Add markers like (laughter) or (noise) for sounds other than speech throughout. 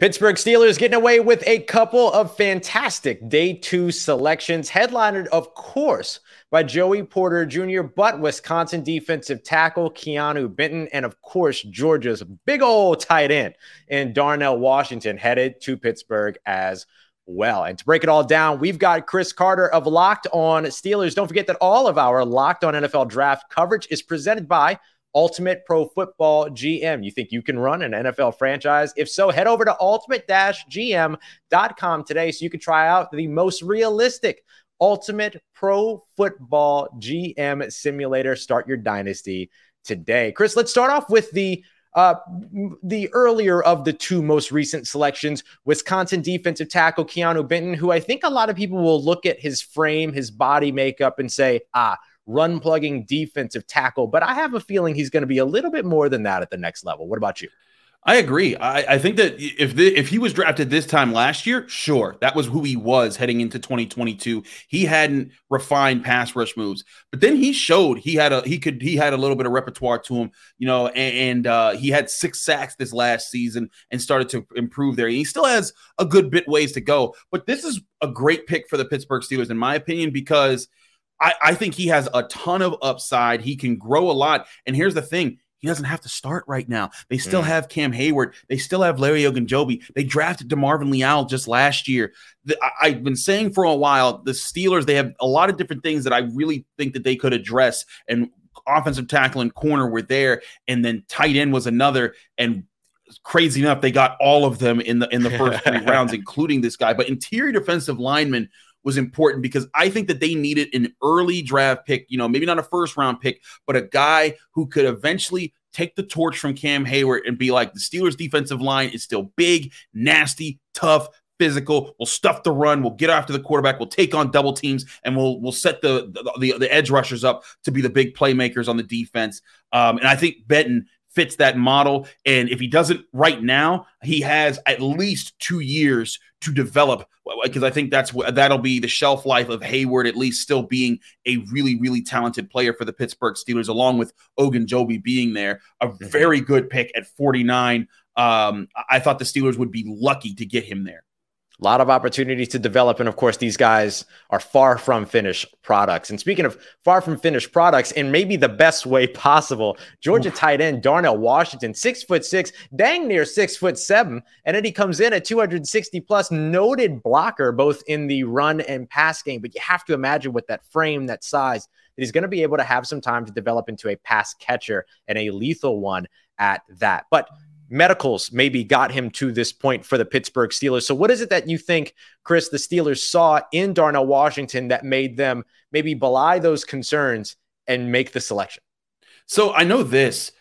Pittsburgh Steelers getting away with a couple of fantastic day two selections, headlined, of course, by Joey Porter Jr., but Wisconsin defensive tackle Keeanu Benton, and of course, Georgia's big old tight end in Darnell Washington headed to Pittsburgh as well. And to break it all down, we've got Chris Carter of Locked On Steelers. Don't forget that all of our Locked On NFL draft coverage is presented by Ultimate Pro Football GM. You think you can run an NFL franchise? If so, head over to ultimate-gm.com today so you can try out the most realistic Ultimate Pro Football GM simulator. Start your dynasty today. Chris, let's start off with the uh, the earlier of the two most recent selections, Wisconsin defensive tackle Keeanu Benton, who I think a lot of people will look at his frame, his body makeup, and say, ah, run plugging defensive tackle. But I have a feeling he's going to be a little bit more than that at the next level. What about you? I agree. I, I think that if the, if he was drafted this time last year, sure, that was who he was heading into 2022. He hadn't refined pass rush moves, but then he showed he had a he could he had a little bit of repertoire to him, you know, and, and uh, he had six sacks this last season and started to improve there. he still has a good bit ways to go, but this is a great pick for the Pittsburgh Steelers in my opinion because I, I think he has a ton of upside. He can grow a lot. And here's the thing he doesn't have to start right now. They still mm. have Cam Hayward. They still have Larry Ogunjobi. They drafted DeMarvin Leal just last year. The, I, have been saying for a while, the Steelers, they have a lot of different things that I really think that they could address. And offensive tackle and corner were there. And then tight end was another. And crazy enough, they got all of them in the in the first three rounds, (laughs) including this guy. But interior defensive lineman – was important because I think that they needed an early draft pick, you know, maybe not a first round pick, but a guy who could eventually take the torch from Cam Hayward and be like the Steelers defensive line is still big, nasty, tough, physical. We'll stuff the run. We'll get after the quarterback. We'll take on double teams, and we'll we'll set the the, the, the edge rushers up to be the big playmakers on the defense. Um, and I think Benton fits that model. And if he doesn't right now, he has at least two years to develop because I think that's what that'll be the shelf life of Hayward, at least still being a really really talented player for the Pittsburgh Steelers along with Ogunjobi being there a mm-hmm. very good pick at 49 um, I thought the Steelers would be lucky to get him there a lot of opportunity to develop. And of course, these guys are far from finished products. And speaking of far from finished products, in maybe the best way (laughs) possible, Georgia Oof. tight end Darnell Washington, six foot six, dang near six foot seven. And then he comes in at 260 plus, noted blocker, both in the run and pass game. But you have to imagine with that frame, that size, that he's going to be able to have some time to develop into a pass catcher and a lethal one at that. But medicals maybe got him to this point for the Pittsburgh Steelers. So, what is it that you think, Chris, the Steelers saw in Darnell Washington that made them maybe belie those concerns and make the selection? So, I know this.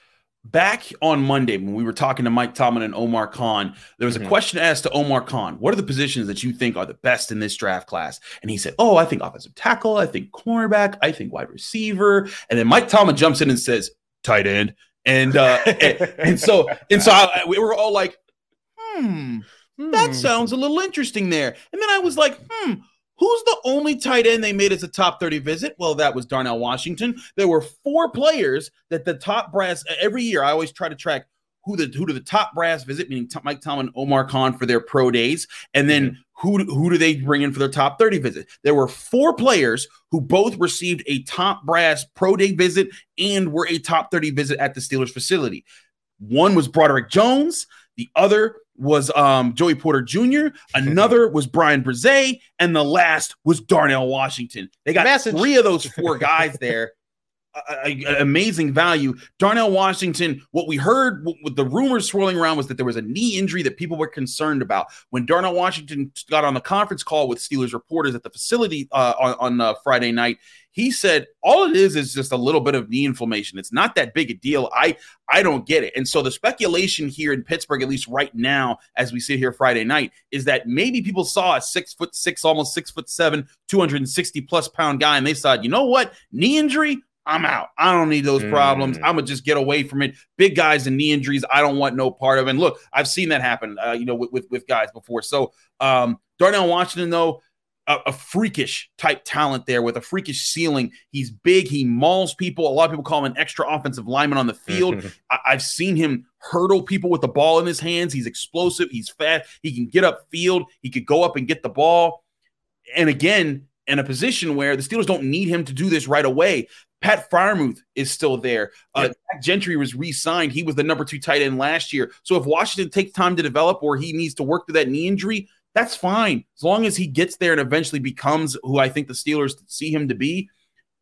Back on Monday, when we were talking to Mike Tomlin and Omar Khan, there was a mm-hmm. question asked to Omar Khan, What are the positions that you think are the best in this draft class? And he said, Oh, I think offensive tackle, I think cornerback, I think wide receiver. And then Mike Tomlin jumps in and says, Tight end. And uh, (laughs) and, and, so and so I, we were all like, hmm, that hmm. sounds a little interesting there. And then I was like, hmm, who's the only tight end they made as a top 30 visit? Well, that was Darnell Washington. There were four players that the top brass every year. I always try to track who the who do the top brass visit, meaning Mike Tomlin, Omar Khan for their pro days, and then mm-hmm. who who do they bring in for their top 30 visit? There were four players who both received a top brass pro day visit and were a top 30 visit at the Steelers facility. One was Broderick Jones, the other was um, Joey Porter Jr., (laughs) another was Bryan Bresee, and the last was Darnell Washington. They got Message. three of those four guys there (laughs) amazing value. Darnell Washington, what we heard with the rumors swirling around was that there was a knee injury that people were concerned about. When Darnell Washington got on the conference call with Steelers reporters at the facility uh, on, on uh, Friday night, he said all it is is just a little bit of knee inflammation. It's not that big a deal. I I don't get it. And so the speculation here in Pittsburgh, at least right now, as we sit here Friday night, is that maybe people saw a six foot six, almost six foot seven, 260 plus pound guy, and they said, you know what, knee injury I'm out. I don't need those problems. Mm. I'm gonna just get away from it. Big guys and knee injuries, I don't want no part of. And look, I've seen that happen, uh, you know, with, with, with guys before. So um, Darnell Washington, though, a, a, freakish type talent there with a freakish ceiling. He's big. He mauls people. A lot of people call him an extra offensive lineman on the field. (laughs) I, have seen him hurdle people with the ball in his hands. He's explosive. He's fast. He can get up field. He could go up and get the ball. And again, in a position where the Steelers don't need him to do this right away. Pat Freiermuth is still there. Uh, Zach Gentry was re-signed. He was the number two tight end last year. So if Washington takes time to develop or he needs to work through that knee injury, that's fine. As long as he gets there and eventually becomes who I think the Steelers see him to be.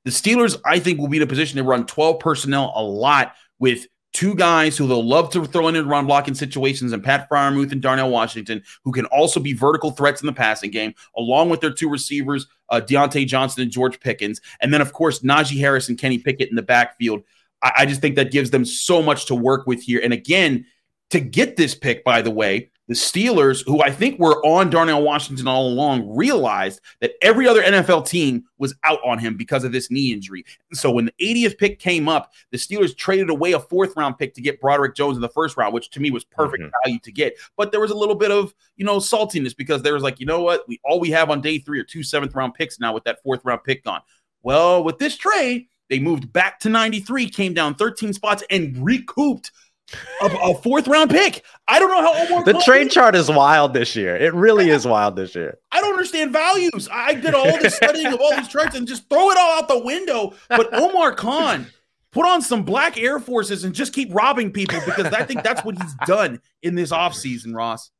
The Steelers, I think, will be in a position to run 12 personnel a lot with two guys who they'll love to throw in and run blocking situations, and Pat Freiermuth and Darnell Washington, who can also be vertical threats in the passing game, along with their two receivers, uh, Diontae Johnson and George Pickens. And then, of course, Najee Harris and Kenny Pickett in the backfield. I, I just think that gives them so much to work with here. And again, to get this pick, by the way, the Steelers, who I think were on Darnell Washington all along, realized that every other NFL team was out on him because of this knee injury. So when the 80th pick came up, the Steelers traded away a fourth round pick to get Broderick Jones in the first round, which to me was perfect mm-hmm. value to get. But there was a little bit of, you know, saltiness because there was like, you know what? We all we have on day three are two seventh round picks now with that fourth round pick gone. Well, with this trade, they moved back to 93, came down 13 spots, and recouped a, a, fourth round pick. I don't know how Omar the trade chart is wild this year. It really is wild this year. I don't understand values. I did all this studying of all these charts and just throw it all out the window. But Omar Khan put on some black Air Forces and just keep robbing people because I think that's what he's done in this offseason, Ross.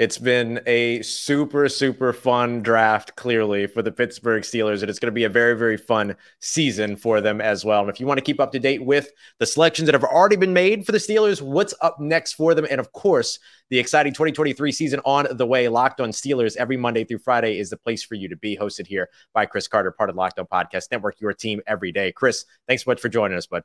It's been a super, super fun draft, clearly, for the Pittsburgh Steelers. And it's going to be a very, very fun season for them as well. And if you want to keep up to date with the selections that have already been made for the Steelers, what's up next for them, and of course, the exciting 2023 season on the way, Locked on Steelers every Monday through Friday is the place for you to be. Hosted here by Chris Carter, part of Locked on Podcast Network, your team every day. Chris, thanks so much for joining us, bud.